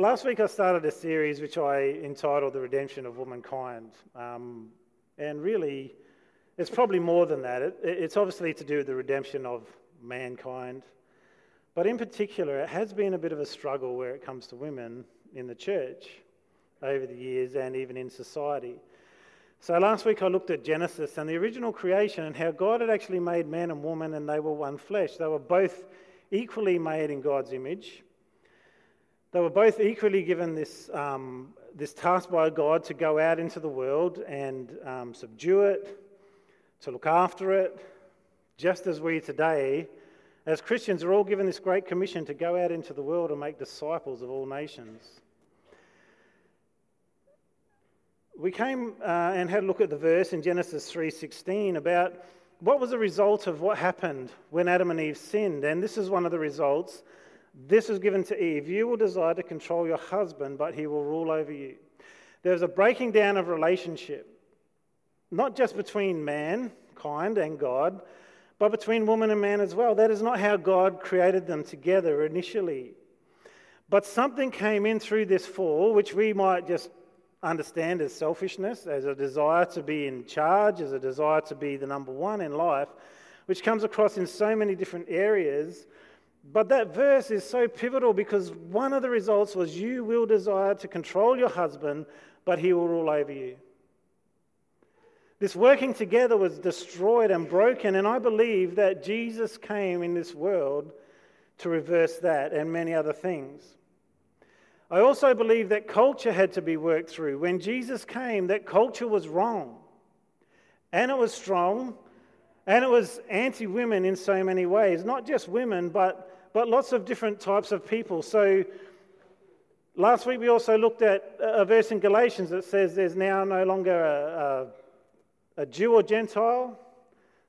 Last week I started a series which I entitled The Redemption of Womankind. Um, and really, it's probably more than that. It, it's obviously to do with the redemption of mankind. But in particular, it has been a bit of a struggle where it comes to women in the church over the years and even in society. So last week I looked at Genesis and the original creation and how God had actually made man and woman and they were one flesh. They were both equally made in God's image. They were both equally given this, um, this task by God to go out into the world and um, subdue it, to look after it, just as we today, as Christians, are all given this great commission to go out into the world and make disciples of all nations. We came uh, and had a look at the verse in Genesis 3:16 about what was the result of what happened when Adam and Eve sinned, and this is one of the results this was given to Eve. You will desire to control your husband, but he will rule over you. There's a breaking down of relationship, not just between mankind and God, but between woman and man as well. That is not how God created them together initially. But something came in through this fall, which we might just understand as selfishness, as a desire to be in charge, as a desire to be the number one in life, which comes across in so many different areas but that verse is so pivotal because one of the results was you will desire to control your husband, but he will rule over you. This working together was destroyed and broken, and I believe that Jesus came in this world to reverse that and many other things. I also believe that culture had to be worked through. When Jesus came, that culture was wrong, and it was strong, and it was anti women in so many ways, not just women, but but lots of different types of people. So last week we also looked at a verse in Galatians that says there's now no longer a, a, a Jew or Gentile,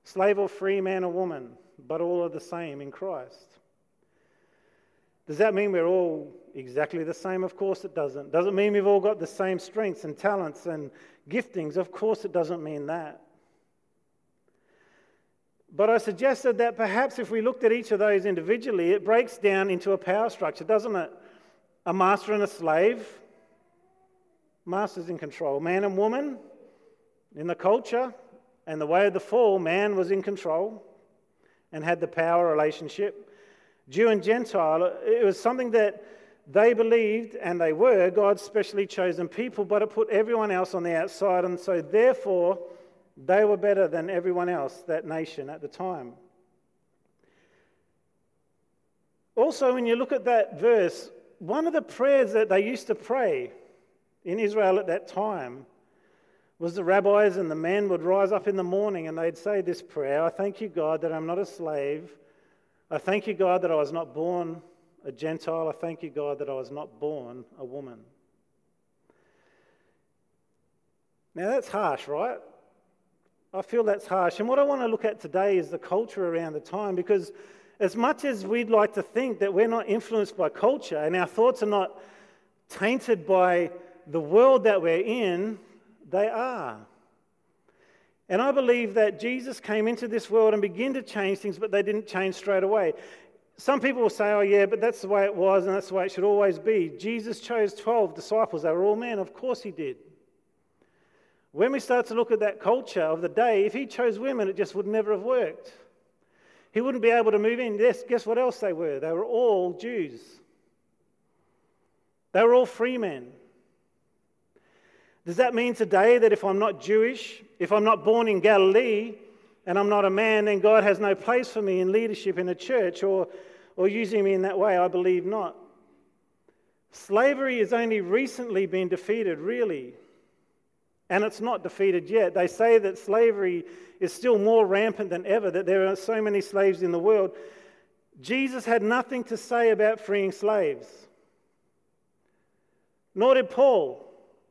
slave or free, man or woman, but all are the same in Christ. Does that mean we're all exactly the same? Of course it doesn't. Does it mean we've all got the same strengths and talents and giftings? Of course it doesn't mean that. But I suggested that perhaps if we looked at each of those individually, it breaks down into a power structure, doesn't it? A master and a slave. Master's in control. Man and woman in the culture and the way of the fall, man was in control and had the power relationship. Jew and Gentile, it was something that they believed and they were God's specially chosen people, but it put everyone else on the outside. And so, therefore, they were better than everyone else, that nation at the time. Also, when you look at that verse, one of the prayers that they used to pray in Israel at that time was the rabbis and the men would rise up in the morning and they'd say this prayer I thank you, God, that I'm not a slave. I thank you, God, that I was not born a Gentile. I thank you, God, that I was not born a woman. Now that's harsh, right? I feel that's harsh. And what I want to look at today is the culture around the time because as much as we'd like to think that we're not influenced by culture and our thoughts are not tainted by the world that we're in, they are. And I believe that Jesus came into this world and began to change things, but they didn't change straight away. Some people will say, oh, yeah, but that's the way it was and that's the way it should always be. Jesus chose 12 disciples. They were all men. Of course, he did. When we start to look at that culture of the day, if he chose women, it just would never have worked. He wouldn't be able to move in. Yes, guess what else they were? They were all Jews. They were all free men. Does that mean today that if I'm not Jewish, if I'm not born in Galilee, and I'm not a man, then God has no place for me in leadership in a church or, or using me in that way? I believe not. Slavery has only recently been defeated, really and it's not defeated yet. They say that slavery is still more rampant than ever, that there are so many slaves in the world. Jesus had nothing to say about freeing slaves, nor did Paul.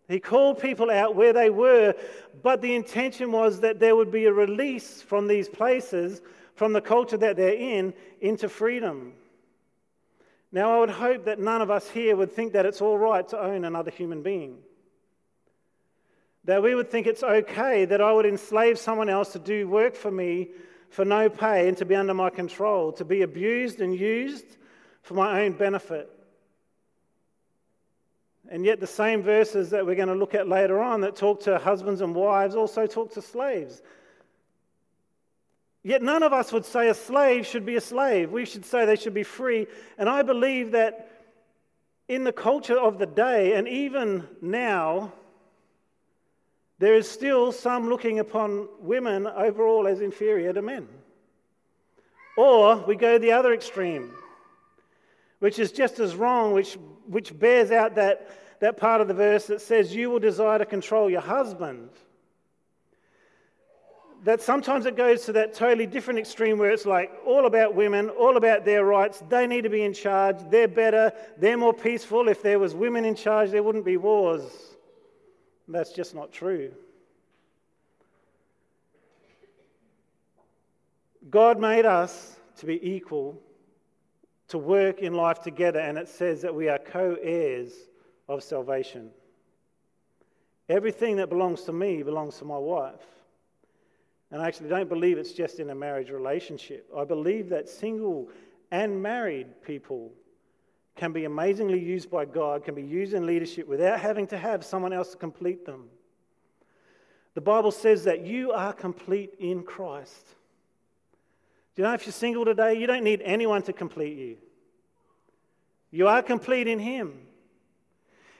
He called people out where they were, but the intention was that there would be a release from these places, from the culture that they're in, into freedom. Now, I would hope that none of us here would think that it's all right to own another human being. That we would think it's okay that I would enslave someone else to do work for me for no pay and to be under my control, to be abused and used for my own benefit. And yet, the same verses that we're going to look at later on that talk to husbands and wives also talk to slaves. Yet, none of us would say a slave should be a slave. We should say they should be free. And I believe that in the culture of the day, and even now, there is still some looking upon women overall as inferior to men. Or we go the other extreme, which is just as wrong, which, which bears out that, that part of the verse that says, You will desire to control your husband. That sometimes it goes to that totally different extreme where it's like all about women, all about their rights. They need to be in charge. They're better. They're more peaceful. If there was women in charge, there wouldn't be wars. That's just not true. God made us to be equal, to work in life together, and it says that we are co heirs of salvation. Everything that belongs to me belongs to my wife. And I actually don't believe it's just in a marriage relationship. I believe that single and married people can be amazingly used by God, can be used in leadership without having to have someone else to complete them. The Bible says that you are complete in Christ. Do you know if you're single today, you don't need anyone to complete you? You are complete in Him.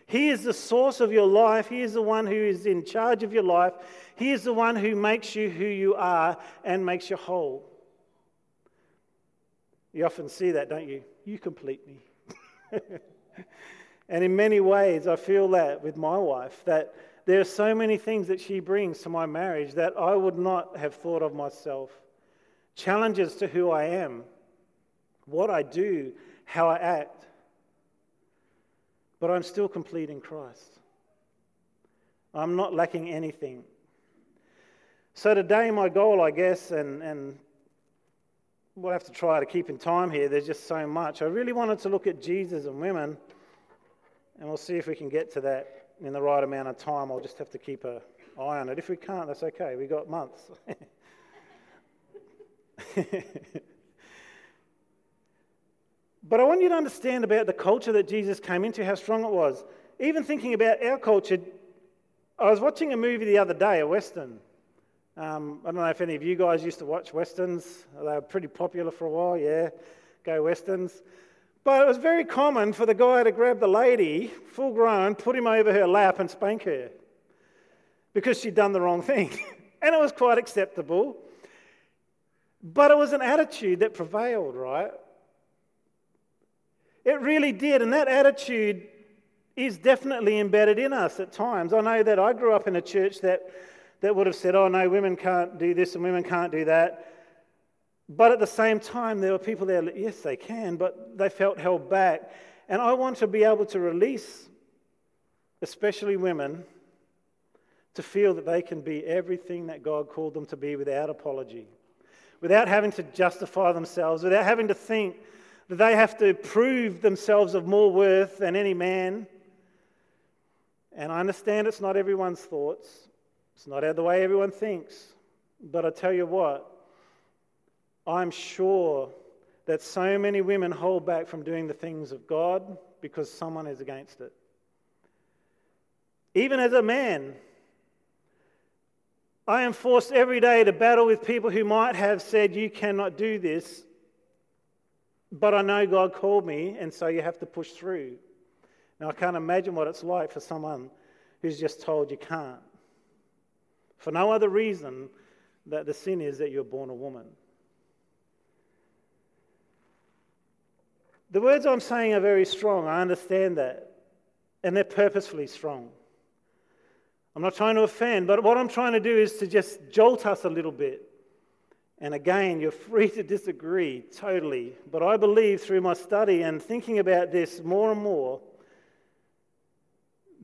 He is the source of your life. He is the one who is in charge of your life. He is the one who makes you who you are and makes you whole. You often see that, don't you? You complete me. and in many ways, I feel that with my wife, that there are so many things that she brings to my marriage that I would not have thought of myself. Challenges to who I am, what I do, how I act. But I'm still complete in Christ. I'm not lacking anything. So today, my goal, I guess, and, and we'll have to try to keep in time here. There's just so much. I really wanted to look at Jesus and women, and we'll see if we can get to that in the right amount of time. I'll just have to keep an eye on it. If we can't, that's okay. We've got months. but I want you to understand about the culture that Jesus came into, how strong it was. Even thinking about our culture, I was watching a movie the other day, a Western. Um, I don't know if any of you guys used to watch westerns. They were pretty popular for a while, yeah, go westerns. But it was very common for the guy to grab the lady, full grown, put him over her lap and spank her because she'd done the wrong thing. and it was quite acceptable. But it was an attitude that prevailed, right? It really did. And that attitude is definitely embedded in us at times. I know that I grew up in a church that that would have said, oh, no, women can't do this and women can't do that. But at the same time, there were people there, yes, they can, but they felt held back. And I want to be able to release, especially women, to feel that they can be everything that God called them to be without apology, without having to justify themselves, without having to think that they have to prove themselves of more worth than any man. And I understand it's not everyone's thoughts, it's not the way everyone thinks. But I tell you what, I'm sure that so many women hold back from doing the things of God because someone is against it. Even as a man, I am forced every day to battle with people who might have said, You cannot do this, but I know God called me, and so you have to push through. Now, I can't imagine what it's like for someone who's just told you can't for no other reason that the sin is that you're born a woman. The words I'm saying are very strong. I understand that. And they're purposefully strong. I'm not trying to offend, but what I'm trying to do is to just jolt us a little bit. And again, you're free to disagree totally. But I believe through my study and thinking about this more and more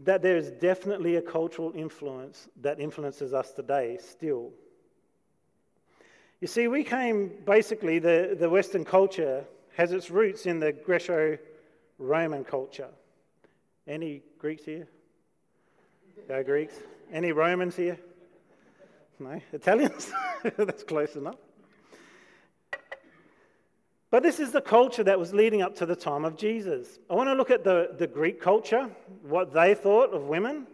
that there is definitely a cultural influence that influences us today still. You see, we came basically, the, the Western culture has its roots in the Greco Roman culture. Any Greeks here? No Greeks. Any Romans here? No? Italians? That's close enough. But this is the culture that was leading up to the time of Jesus. I want to look at the, the Greek culture, what they thought of women.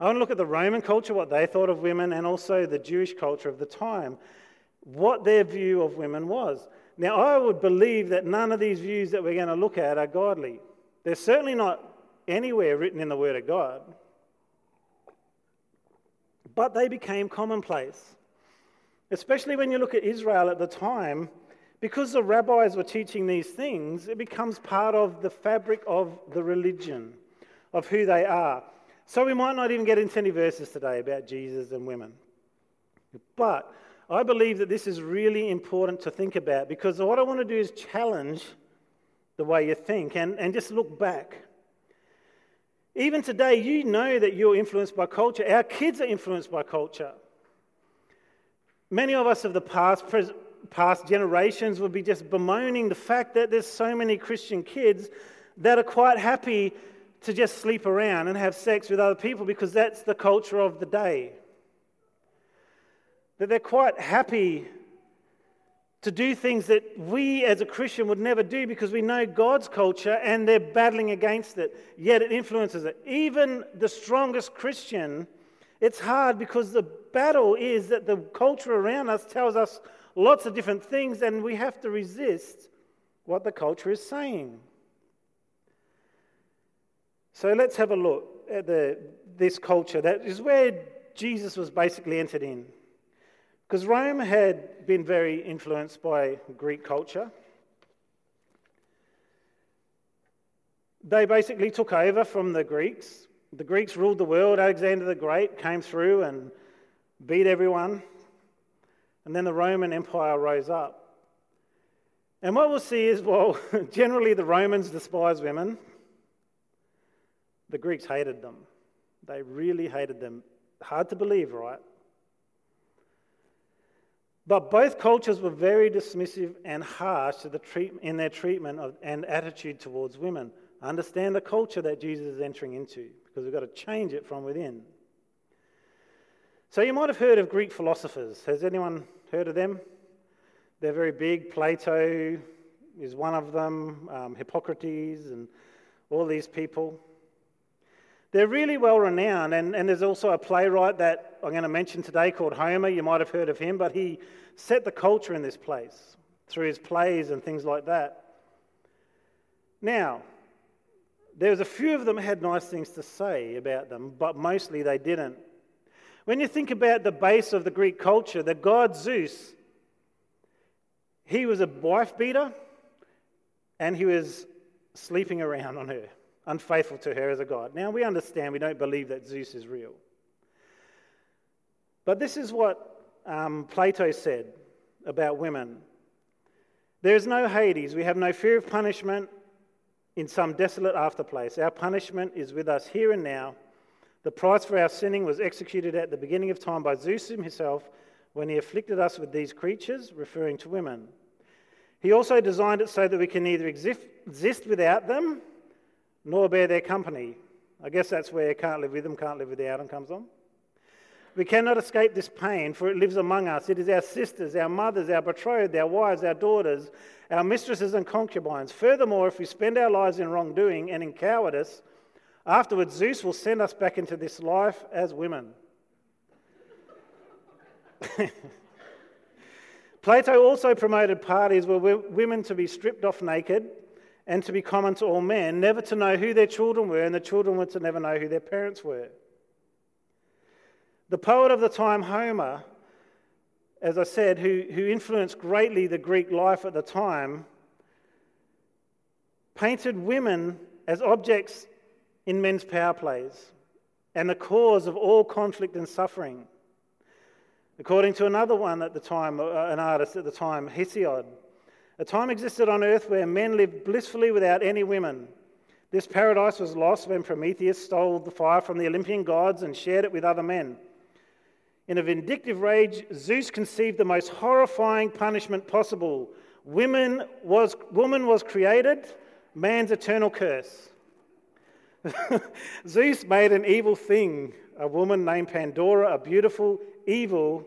I want to look at the Roman culture, what they thought of women, and also the Jewish culture of the time, what their view of women was. Now, I would believe that none of these views that we're going to look at are godly. They're certainly not anywhere written in the Word of God. But they became commonplace. Especially when you look at Israel at the time, because the rabbis were teaching these things, it becomes part of the fabric of the religion, of who they are. So we might not even get into any verses today about Jesus and women. But I believe that this is really important to think about because what I want to do is challenge the way you think and, and just look back. Even today, you know that you're influenced by culture. Our kids are influenced by culture. Many of us of the past, past generations would be just bemoaning the fact that there's so many Christian kids that are quite happy to just sleep around and have sex with other people because that's the culture of the day. That they're quite happy to do things that we as a Christian would never do because we know God's culture and they're battling against it, yet it influences it. Even the strongest Christian, it's hard because the battle is that the culture around us tells us lots of different things and we have to resist what the culture is saying. So let's have a look at the, this culture. That is where Jesus was basically entered in. Because Rome had been very influenced by Greek culture. They basically took over from the Greeks. The Greeks ruled the world. Alexander the Great came through and beat everyone. And then the Roman Empire rose up. And what we'll see is, well, generally the Romans despised women. The Greeks hated them. They really hated them. Hard to believe, right? But both cultures were very dismissive and harsh the treat- in their treatment of, and attitude towards women. Understand the culture that Jesus is entering into because we've got to change it from within. So, you might have heard of Greek philosophers. Has anyone heard of them? They're very big. Plato is one of them, um, Hippocrates, and all these people. They're really well renowned, and, and there's also a playwright that I'm going to mention today called Homer. You might have heard of him, but he set the culture in this place through his plays and things like that. Now, there's a few of them had nice things to say about them, but mostly they didn't. When you think about the base of the Greek culture, the god Zeus, he was a wife beater and he was sleeping around on her unfaithful to her as a god. Now, we understand we don't believe that Zeus is real. But this is what um, Plato said about women There is no Hades, we have no fear of punishment in some desolate afterplace. Our punishment is with us here and now. The price for our sinning was executed at the beginning of time by Zeus himself when he afflicted us with these creatures, referring to women. He also designed it so that we can neither exist without them nor bear their company. I guess that's where can't live with them, can't live without them comes on. We cannot escape this pain, for it lives among us. It is our sisters, our mothers, our betrothed, our wives, our daughters, our mistresses and concubines. Furthermore, if we spend our lives in wrongdoing and in cowardice, afterwards Zeus will send us back into this life as women. Plato also promoted parties where women to be stripped off naked and to be common to all men, never to know who their children were, and the children were to never know who their parents were. The poet of the time, Homer, as I said, who, who influenced greatly the Greek life at the time, painted women as objects in men's power plays and the cause of all conflict and suffering. According to another one at the time, uh, an artist at the time, Hesiod, a time existed on earth where men lived blissfully without any women. This paradise was lost when Prometheus stole the fire from the Olympian gods and shared it with other men. In a vindictive rage, Zeus conceived the most horrifying punishment possible. Women was, woman was created, man's eternal curse. Zeus made an evil thing, a woman named Pandora, a beautiful, evil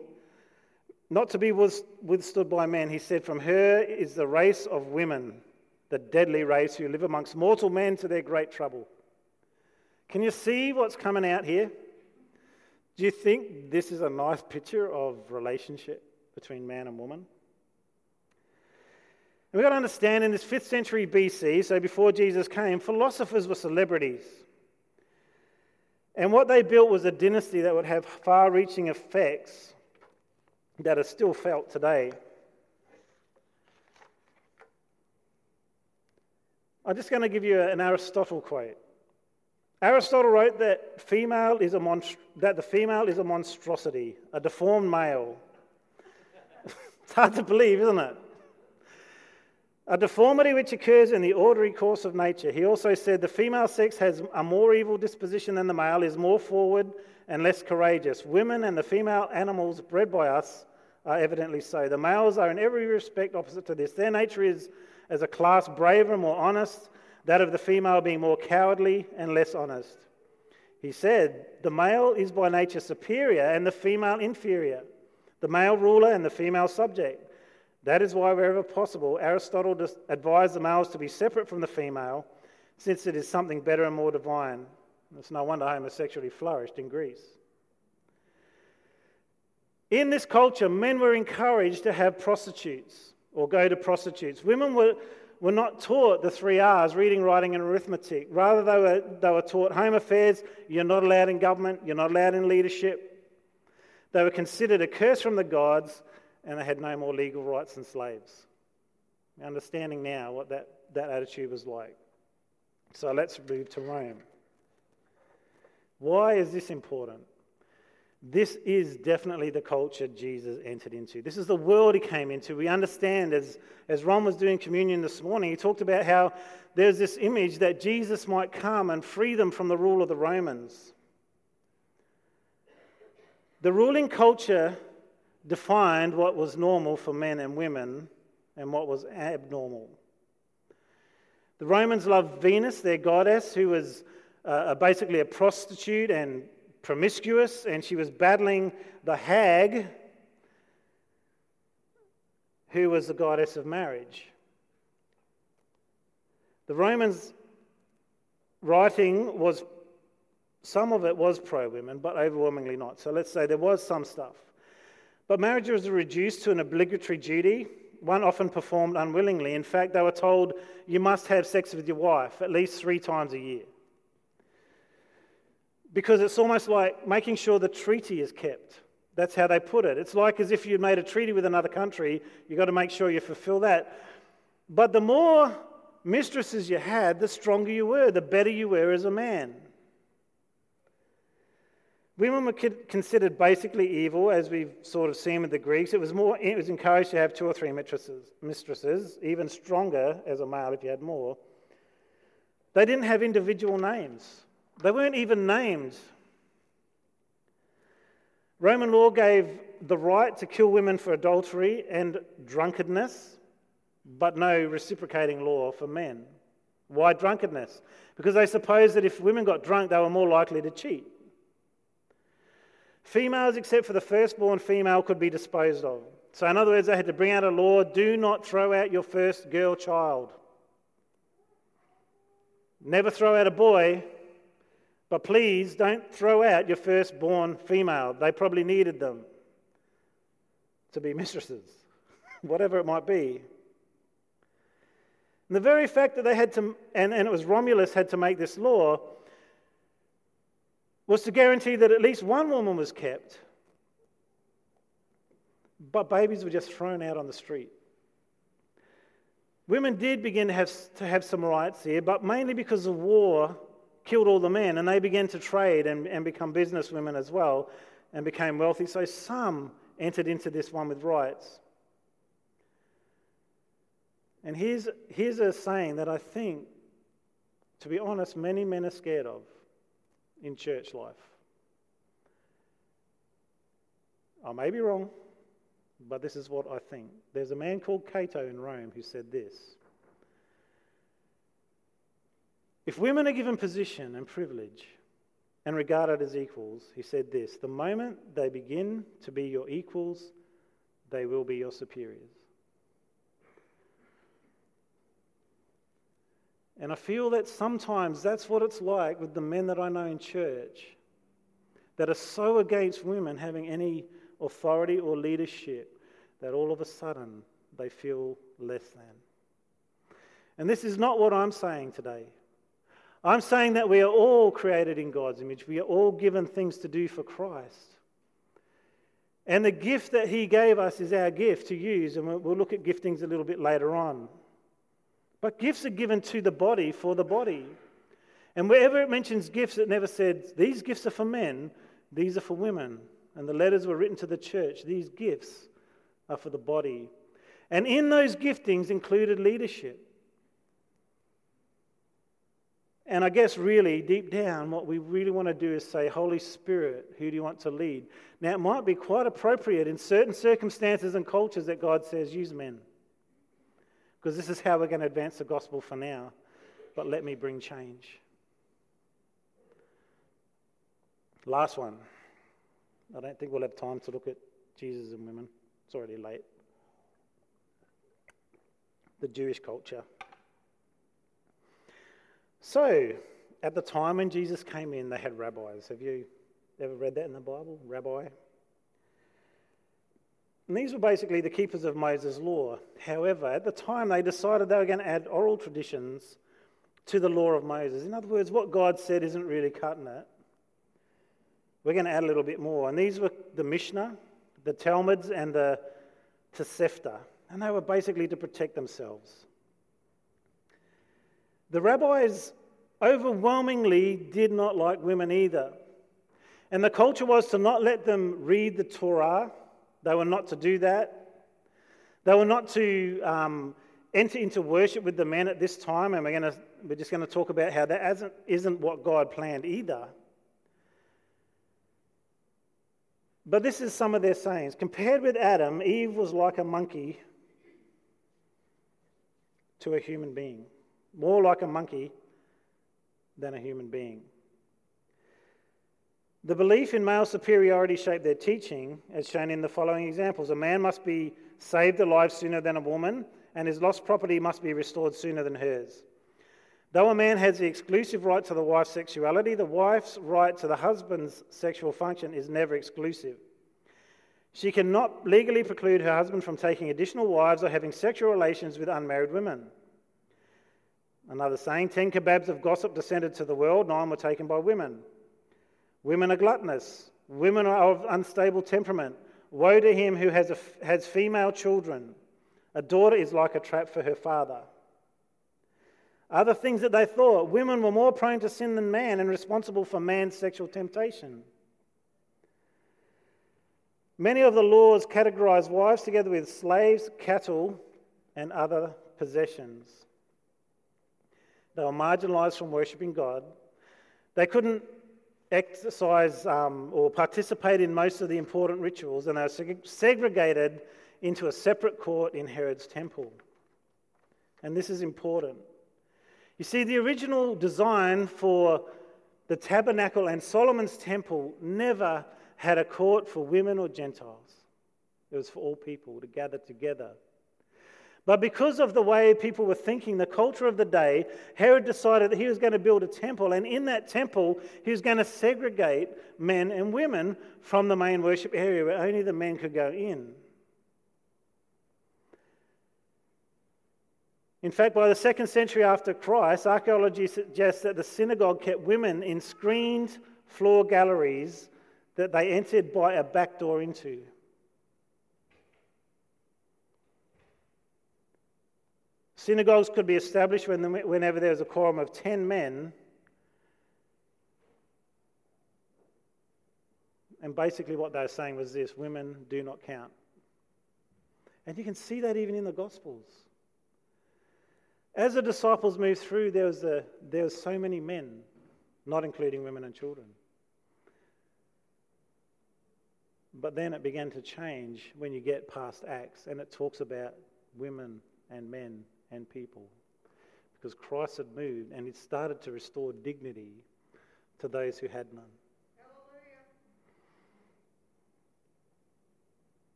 not to be withstood by men. He said, From her is the race of women, the deadly race who live amongst mortal men to their great trouble. Can you see what's coming out here? Do you think this is a nice picture of relationship between man and woman? And we've got to understand in this 5th century BC, so before Jesus came, philosophers were celebrities. And what they built was a dynasty that would have far reaching effects that are still felt today. I'm just going to give you an Aristotle quote. Aristotle wrote that, female is a that the female is a monstrosity, a deformed male. it's hard to believe, isn't it? A deformity which occurs in the ordinary course of nature. He also said the female sex has a more evil disposition than the male, is more forward and less courageous. Women and the female animals bred by us are evidently so. The males are in every respect opposite to this. Their nature is, as a class, braver and more honest, that of the female being more cowardly and less honest. He said, The male is by nature superior and the female inferior, the male ruler and the female subject. That is why, wherever possible, Aristotle advised the males to be separate from the female, since it is something better and more divine. It's no wonder homosexuality flourished in Greece. In this culture, men were encouraged to have prostitutes or go to prostitutes. Women were, were not taught the three R's reading, writing, and arithmetic. Rather, they were, they were taught home affairs. You're not allowed in government, you're not allowed in leadership. They were considered a curse from the gods, and they had no more legal rights than slaves. Understanding now what that, that attitude was like. So let's move to Rome. Why is this important? This is definitely the culture Jesus entered into. This is the world he came into. We understand, as, as Ron was doing communion this morning, he talked about how there's this image that Jesus might come and free them from the rule of the Romans. The ruling culture defined what was normal for men and women and what was abnormal. The Romans loved Venus, their goddess, who was uh, basically a prostitute and promiscuous, and she was battling the hag, who was the goddess of marriage. The Romans' writing was, some of it was pro women, but overwhelmingly not. So let's say there was some stuff. But marriage was reduced to an obligatory duty, one often performed unwillingly. In fact, they were told you must have sex with your wife at least three times a year. Because it's almost like making sure the treaty is kept. That's how they put it. It's like as if you made a treaty with another country, you've got to make sure you fulfill that. But the more mistresses you had, the stronger you were, the better you were as a man. Women were considered basically evil, as we've sort of seen with the Greeks. It was, more, it was encouraged to have two or three mistresses, mistresses, even stronger as a male if you had more. They didn't have individual names. They weren't even named. Roman law gave the right to kill women for adultery and drunkenness, but no reciprocating law for men. Why drunkenness? Because they supposed that if women got drunk, they were more likely to cheat. Females, except for the firstborn female, could be disposed of. So, in other words, they had to bring out a law do not throw out your first girl child. Never throw out a boy, but please don't throw out your firstborn female. They probably needed them to be mistresses, whatever it might be. And the very fact that they had to, and, and it was Romulus had to make this law, was to guarantee that at least one woman was kept. But babies were just thrown out on the street. Women did begin to have, to have some rights here, but mainly because of war killed all the men, and they began to trade and, and become businesswomen as well and became wealthy. So some entered into this one with rights. And here's, here's a saying that I think, to be honest, many men are scared of in church life. I may be wrong, but this is what I think. There's a man called Cato in Rome who said this if women are given position and privilege and regarded as equals, he said this the moment they begin to be your equals, they will be your superiors. And I feel that sometimes that's what it's like with the men that I know in church that are so against women having any authority or leadership that all of a sudden they feel less than. And this is not what I'm saying today. I'm saying that we are all created in God's image. We are all given things to do for Christ. And the gift that He gave us is our gift to use, and we'll look at giftings a little bit later on. But gifts are given to the body for the body. And wherever it mentions gifts, it never said, these gifts are for men, these are for women. And the letters were written to the church, these gifts are for the body. And in those giftings included leadership. And I guess, really, deep down, what we really want to do is say, Holy Spirit, who do you want to lead? Now, it might be quite appropriate in certain circumstances and cultures that God says, use men. Because this is how we're going to advance the gospel for now. But let me bring change. Last one. I don't think we'll have time to look at Jesus and women. It's already late. The Jewish culture. So, at the time when Jesus came in, they had rabbis. Have you ever read that in the Bible? Rabbi? And these were basically the keepers of Moses' law. However, at the time, they decided they were going to add oral traditions to the law of Moses. In other words, what God said isn't really cutting it. We're going to add a little bit more. And these were the Mishnah, the Talmuds, and the Tosefta. And they were basically to protect themselves. The rabbis overwhelmingly did not like women either. And the culture was to not let them read the Torah, they were not to do that. They were not to um, enter into worship with the men at this time, and we're, to, we're just going to talk about how that isn't, isn't what God planned either. But this is some of their sayings. Compared with Adam, Eve was like a monkey to a human being more like a monkey than a human being. The belief in male superiority shaped their teaching, as shown in the following examples. A man must be saved alive sooner than a woman, and his lost property must be restored sooner than hers. Though a man has the exclusive right to the wife's sexuality, the wife's right to the husband's sexual function is never exclusive. She cannot legally preclude her husband from taking additional wives or having sexual relations with unmarried women. Another saying 10 kebabs of gossip descended to the world, nine were taken by women. Women are gluttonous, women are of unstable temperament. Woe to him who has, a, has female children. A daughter is like a trap for her father. Other things that they thought women were more prone to sin than man and responsible for man's sexual temptation. Many of the laws categorize wives together with slaves, cattle, and other possessions. They were marginalized from worshipping God. They couldn't exercise um, or participate in most of the important rituals, and were seg- segregated into a separate court in Herod's temple. And this is important. You see, the original design for the tabernacle and Solomon's temple never had a court for women or Gentiles, it was for all people to gather together but because of the way people were thinking, the culture of the day, Herod decided that he was going to build a temple, and in that temple, he was going to segregate men and women from the main worship area where only the men could go in. In fact, by the second century after Christ, archaeology suggests that the synagogue kept women in screened floor galleries that they entered by a back door into. Synagogues could be established whenever there was a quorum of 10 men. And basically, what they were saying was this women do not count. And you can see that even in the Gospels. As the disciples moved through, there was, a, there was so many men, not including women and children. But then it began to change when you get past Acts, and it talks about women and men and people. Because Christ had moved and it started to restore dignity to those who had none.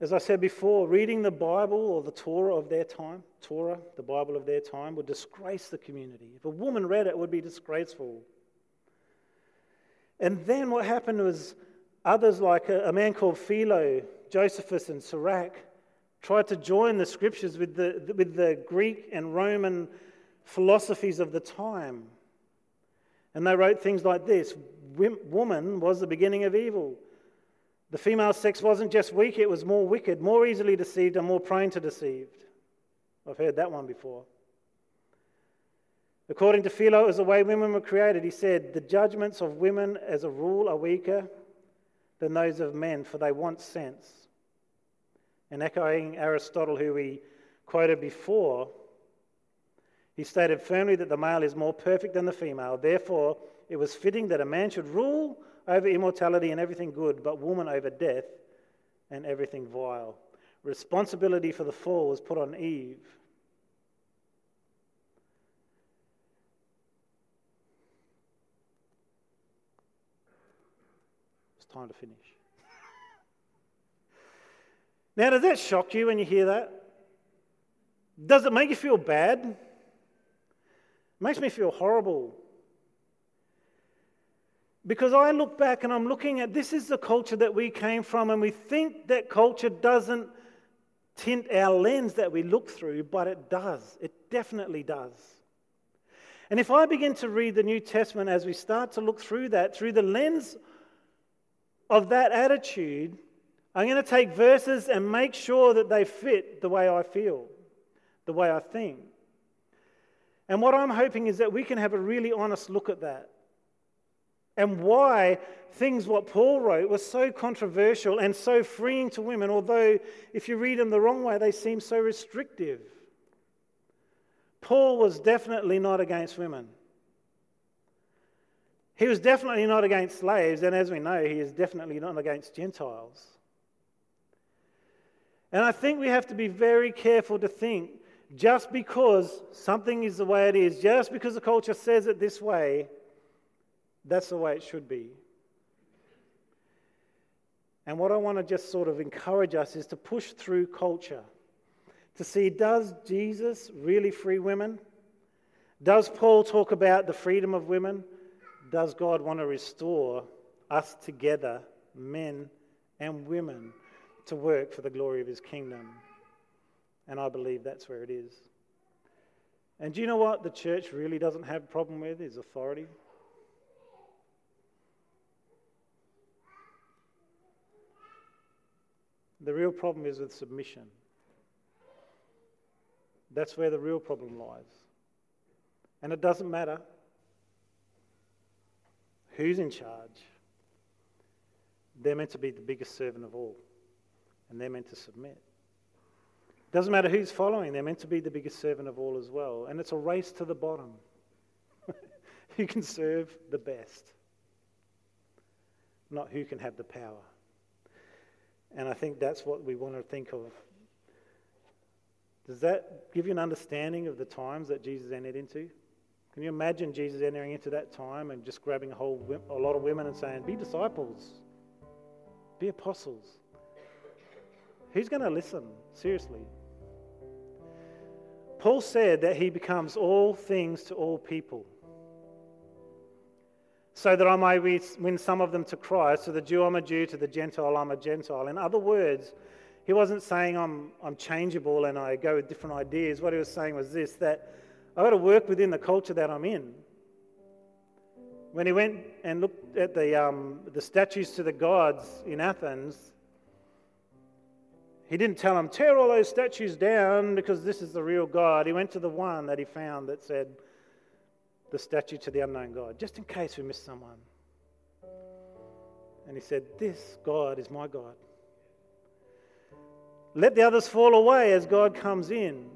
As I said before, reading the Bible or the Torah of their time, Torah, the Bible of their time, would disgrace the community. If a woman read it, it would be disgraceful. And then what happened was others, like a, a man called Philo, Josephus, and Sirach, tried to join the scriptures with the, with the Greek and Roman philosophies of the time. And they wrote things like this Woman was the beginning of evil. The female sex wasn't just weak, it was more wicked, more easily deceived, and more prone to deceive. I've heard that one before. According to Philo, it was the way women were created. He said, The judgments of women as a rule are weaker than those of men, for they want sense. And echoing Aristotle, who we quoted before, he stated firmly that the male is more perfect than the female. Therefore, it was fitting that a man should rule over immortality and everything good, but woman over death and everything vile. Responsibility for the fall was put on Eve. It's time to finish. Now, does that shock you when you hear that? Does it make you feel bad? It makes me feel horrible. Because I look back and I'm looking at this is the culture that we came from, and we think that culture doesn't tint our lens that we look through, but it does. It definitely does. And if I begin to read the New Testament as we start to look through that, through the lens of that attitude, I'm going to take verses and make sure that they fit the way I feel, the way I think. And what I'm hoping is that we can have a really honest look at that and why things what Paul wrote were so controversial and so freeing to women, although if you read them the wrong way, they seem so restrictive. Paul was definitely not against women. He was definitely not against slaves, and as we know, he is definitely not against Gentiles. And I think we have to be very careful to think just because something is the way it is, just because the culture says it this way, that's the way it should be. And what I want to just sort of encourage us is to push through culture to see does Jesus really free women? Does Paul talk about the freedom of women? Does God want to restore us together, men and women, to work for the glory of his kingdom? And I believe that's where it is. And do you know what the church really doesn't have a problem with? Is authority. The real problem is with submission. That's where the real problem lies. And it doesn't matter who's in charge, they're meant to be the biggest servant of all, and they're meant to submit. Doesn't matter who's following, they're meant to be the biggest servant of all as well. And it's a race to the bottom. who can serve the best, not who can have the power. And I think that's what we want to think of. Does that give you an understanding of the times that Jesus entered into? Can you imagine Jesus entering into that time and just grabbing a whole a lot of women and saying, "Be disciples, be apostles"? Who's going to listen? Seriously. Paul said that he becomes all things to all people so that I may win some of them to Christ. To the Jew, I'm a Jew. To the Gentile, I'm a Gentile. In other words, he wasn't saying I'm, I'm changeable and I go with different ideas. What he was saying was this that I've got to work within the culture that I'm in. When he went and looked at the, um, the statues to the gods in Athens, he didn't tell them, tear all those statues down because this is the real God. He went to the one that he found that said, the statue to the unknown God, just in case we miss someone. And he said, This God is my God. Let the others fall away as God comes in.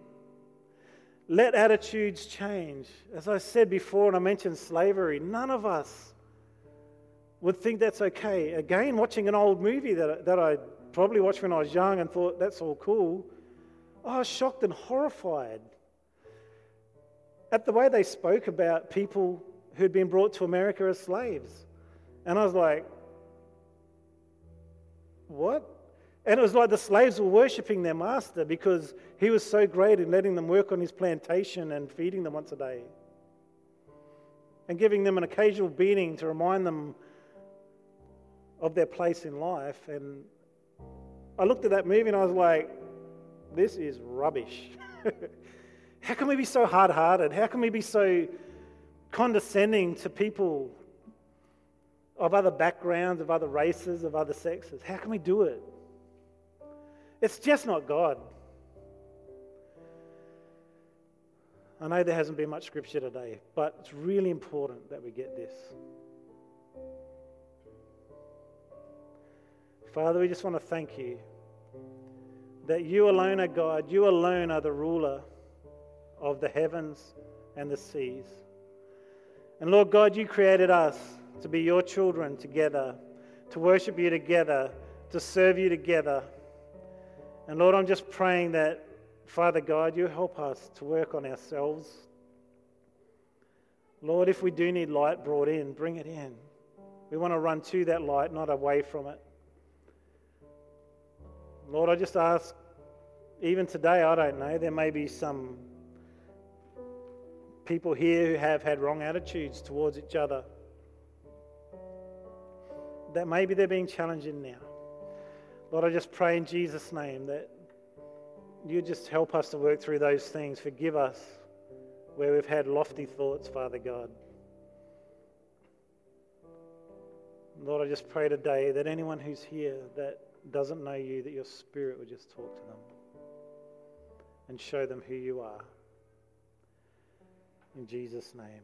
Let attitudes change. As I said before, and I mentioned slavery, none of us would think that's okay. Again, watching an old movie that, that I probably watched when I was young and thought that's all cool, I was shocked and horrified at the way they spoke about people who'd been brought to America as slaves. And I was like, what? And it was like the slaves were worshipping their master because he was so great in letting them work on his plantation and feeding them once a day. And giving them an occasional beating to remind them of their place in life. And I looked at that movie and I was like, this is rubbish. How can we be so hard hearted? How can we be so condescending to people of other backgrounds, of other races, of other sexes? How can we do it? It's just not God. I know there hasn't been much scripture today, but it's really important that we get this. Father, we just want to thank you that you alone are God, you alone are the ruler of the heavens and the seas. And Lord God, you created us to be your children together, to worship you together, to serve you together. And Lord, I'm just praying that, Father God, you help us to work on ourselves. Lord, if we do need light brought in, bring it in. We want to run to that light, not away from it. Lord, I just ask, even today, I don't know, there may be some people here who have had wrong attitudes towards each other. That maybe they're being challenged now. Lord, I just pray in Jesus' name that you just help us to work through those things. Forgive us where we've had lofty thoughts, Father God. Lord, I just pray today that anyone who's here that doesn't know you, that your spirit would just talk to them and show them who you are. In Jesus' name.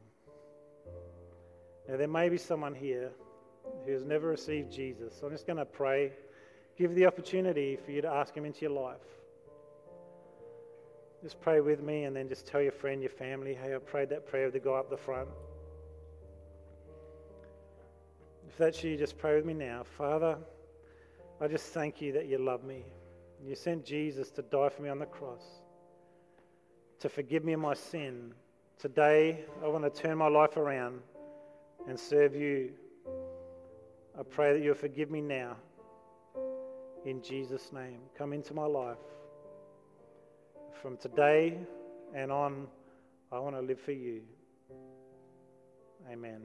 Now, there may be someone here who has never received Jesus. So I'm just going to pray, give the opportunity for you to ask him into your life. Just pray with me and then just tell your friend, your family, hey, I prayed that prayer with the guy up the front. If that's you, just pray with me now. Father, I just thank you that you love me. You sent Jesus to die for me on the cross, to forgive me of my sin. Today, I want to turn my life around and serve you. I pray that you'll forgive me now. In Jesus' name, come into my life. From today and on, I want to live for you. Amen.